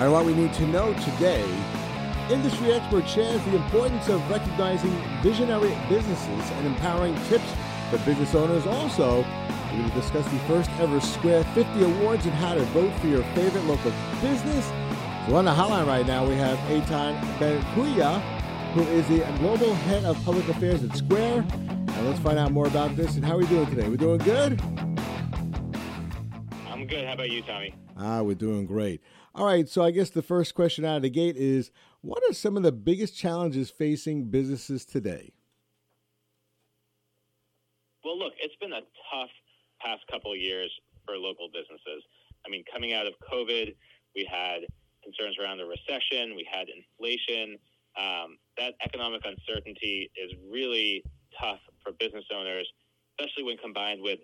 And what we need to know today industry expert shares the importance of recognizing visionary businesses and empowering tips for business owners. Also, we're going to discuss the first ever Square 50 Awards and how to vote for your favorite local business. So on the hotline right now, we have Eitan Bencuya, who is the Global Head of Public Affairs at Square. And let's find out more about this and how are we doing today. We're doing good? I'm good. How about you, Tommy? Ah, we're doing great. All right, so I guess the first question out of the gate is what are some of the biggest challenges facing businesses today? Well, look, it's been a tough past couple years for local businesses. I mean, coming out of COVID, we had concerns around the recession, we had inflation. Um, that economic uncertainty is really tough for business owners, especially when combined with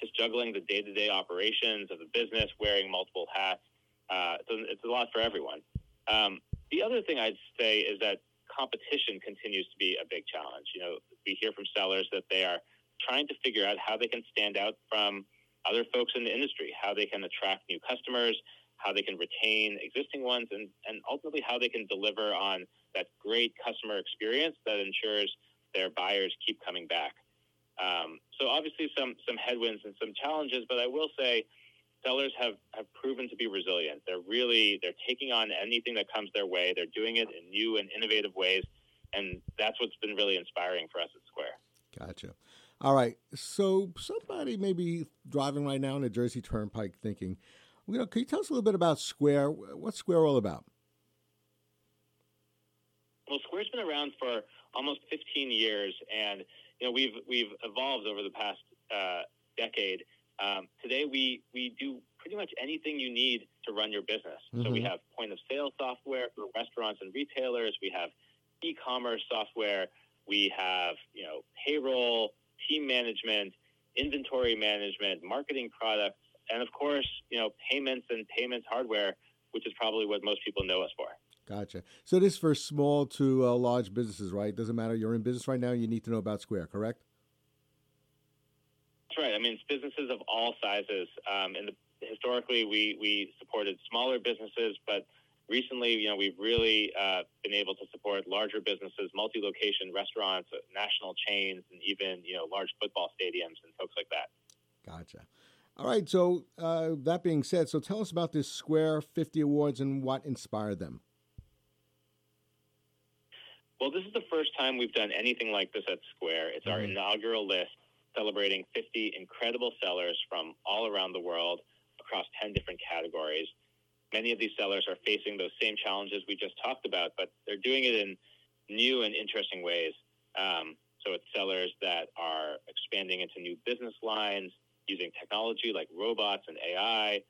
just juggling the day to day operations of the business, wearing multiple hats. Uh, it's, a, it's, a, lot for everyone. Um, the other thing I'd say is that competition continues to be a big challenge. You know, we hear from sellers that they are trying to figure out how they can stand out from other folks in the industry, how they can attract new customers, how they can retain existing ones, and, and ultimately how they can deliver on that great customer experience that ensures their buyers keep coming back. Um, so obviously some some headwinds and some challenges, but I will say sellers have, have proven to be resilient. They're really they're taking on anything that comes their way. They're doing it in new and innovative ways, and that's what's been really inspiring for us at Square. Gotcha. All right. So somebody may be driving right now on the Jersey Turnpike thinking, you know, can you tell us a little bit about Square? What's Square all about? Well, Square's been around for almost 15 years, and you know we've we've evolved over the past uh, decade. Um, today, we we do pretty much anything you need to run your business. Mm-hmm. So we mm-hmm. have point of sale software for restaurants and retailers. We have e-commerce software. We have you know payroll, team management, inventory management, marketing products, and of course you know payments and payments hardware, which is probably what most people know us for. Gotcha. So this for small to uh, large businesses, right? Doesn't matter. You're in business right now. You need to know about Square, correct? That's right. I mean, it's businesses of all sizes. Um, and historically, we we supported smaller businesses, but recently, you know, we've really uh, been able to support larger businesses, multi-location restaurants, national chains, and even you know large football stadiums and folks like that. Gotcha. All right. So uh, that being said, so tell us about this Square 50 Awards and what inspired them. Well, this is the first time we've done anything like this at Square. It's mm-hmm. our inaugural list celebrating 50 incredible sellers from all around the world across 10 different categories. Many of these sellers are facing those same challenges we just talked about, but they're doing it in new and interesting ways. Um, so it's sellers that are expanding into new business lines, using technology like robots and AI,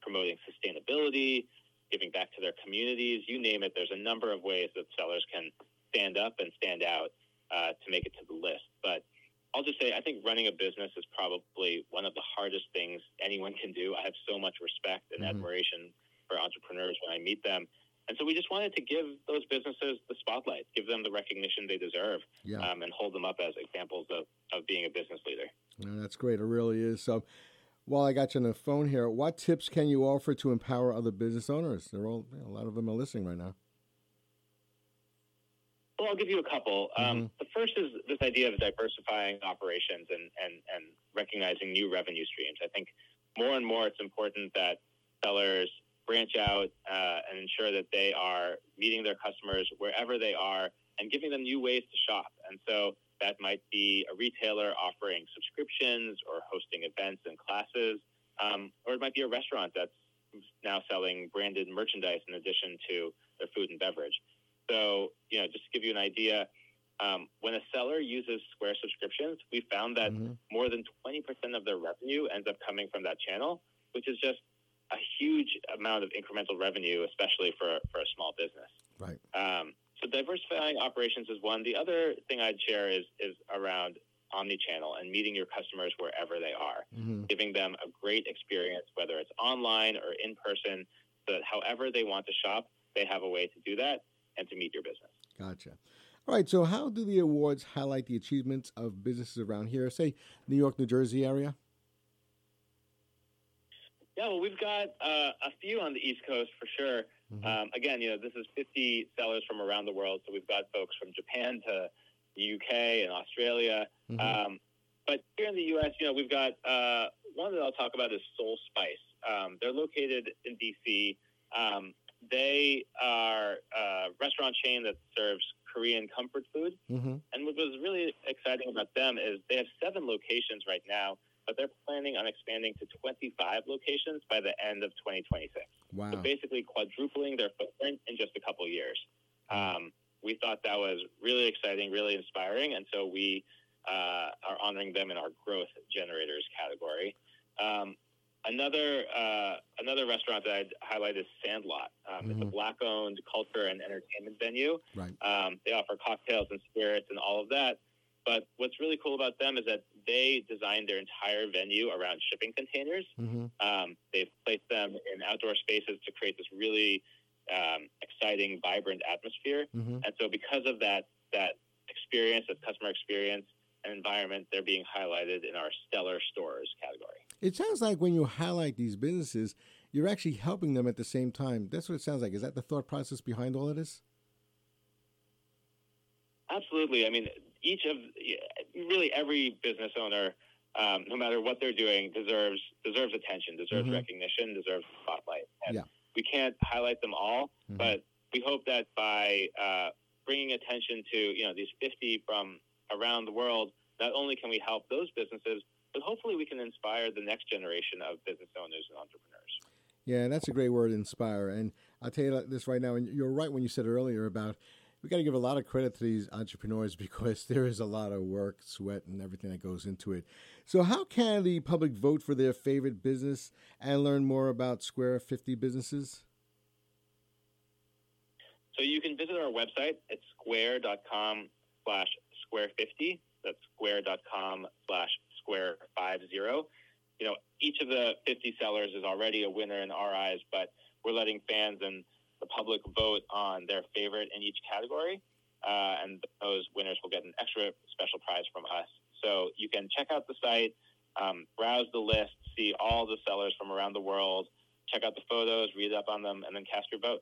promoting sustainability, giving back to their communities. You name it, there's a number of ways that sellers can stand up and stand out uh, to make it to the list. But I'll just say, I think running a business is probably one of the hardest things anyone can do. I have so much respect and mm-hmm. admiration for entrepreneurs when I meet them. And so we just wanted to give those businesses the spotlight, give them the recognition they deserve, yeah. um, and hold them up as examples of, of being a business leader. Yeah, that's great. It really is. So while I got you on the phone here, what tips can you offer to empower other business owners? They're all, a lot of them are listening right now. Well, I'll give you a couple. Um, mm-hmm. Um, the first is this idea of diversifying operations and, and, and recognizing new revenue streams. I think more and more it's important that sellers branch out uh, and ensure that they are meeting their customers wherever they are and giving them new ways to shop. And so that might be a retailer offering subscriptions or hosting events and classes, um, or it might be a restaurant that's now selling branded merchandise in addition to their food and beverage. So, you know, just to give you an idea, um, when a seller uses Square subscriptions, we found that mm-hmm. more than 20% of their revenue ends up coming from that channel, which is just a huge amount of incremental revenue, especially for, for a small business. Right. Um, so diversifying operations is one. The other thing I'd share is is around omni-channel and meeting your customers wherever they are, mm-hmm. giving them a great experience, whether it's online or in person, so that however they want to shop, they have a way to do that and to meet your business. Gotcha. All right. So, how do the awards highlight the achievements of businesses around here, say New York, New Jersey area? Yeah, well, we've got uh, a few on the East Coast for sure. Mm-hmm. Um, again, you know, this is 50 sellers from around the world. So we've got folks from Japan to the UK and Australia. Mm-hmm. Um, but here in the U.S., you know, we've got uh, one that I'll talk about is Seoul Spice. Um, they're located in D.C. Um, they are a restaurant chain that serves Korean comfort food. Mm-hmm. And what was really exciting about them is they have seven locations right now, but they're planning on expanding to 25 locations by the end of 2026. Wow. So basically quadrupling their footprint in just a couple years. Um, we thought that was really exciting, really inspiring, and so we uh, are honoring them in our growth generators category. Um, another uh, another restaurant that I'd highlight is Sandlot. Um, mm-hmm. It's a mm-hmm. black-owned culture and entertainment venue. Right. Um, they offer cocktails and spirits and all of that. But what's really cool about them is that they designed their entire venue around shipping containers. Mm-hmm. Um, they've placed them in outdoor spaces to create this really um, exciting, vibrant atmosphere. Mm-hmm. And so, because of that that experience, that customer experience and environment, they're being highlighted in our stellar stores category. It sounds like when you highlight these businesses, you're actually helping them at the same time. That's what it sounds like. Is that the thought process behind all of this? Absolutely. I mean, each of really every business owner, um, no matter what they're doing, deserves deserves attention, deserves mm-hmm. recognition, deserves spotlight. And yeah. we can't highlight them all, mm-hmm. but we hope that by uh, bringing attention to you know these 50 from around the world, not only can we help those businesses, but hopefully we can inspire the next generation of business owners and entrepreneurs. Yeah, that's a great word, inspire. And I'll tell you this right now, and you're right when you said earlier about we got to give a lot of credit to these entrepreneurs because there is a lot of work, sweat, and everything that goes into it. So, how can the public vote for their favorite business and learn more about Square 50 businesses? So, you can visit our website at square.com slash square50. That's square.com slash square50. You know, each of the 50 sellers is already a winner in our eyes, but we're letting fans and the public vote on their favorite in each category, uh, and those winners will get an extra special prize from us. So you can check out the site, um, browse the list, see all the sellers from around the world, check out the photos, read up on them, and then cast your vote.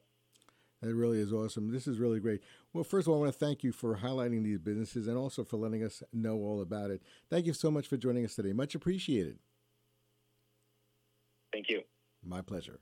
That really is awesome. This is really great. Well, first of all, I want to thank you for highlighting these businesses and also for letting us know all about it. Thank you so much for joining us today. Much appreciated. Thank you. My pleasure.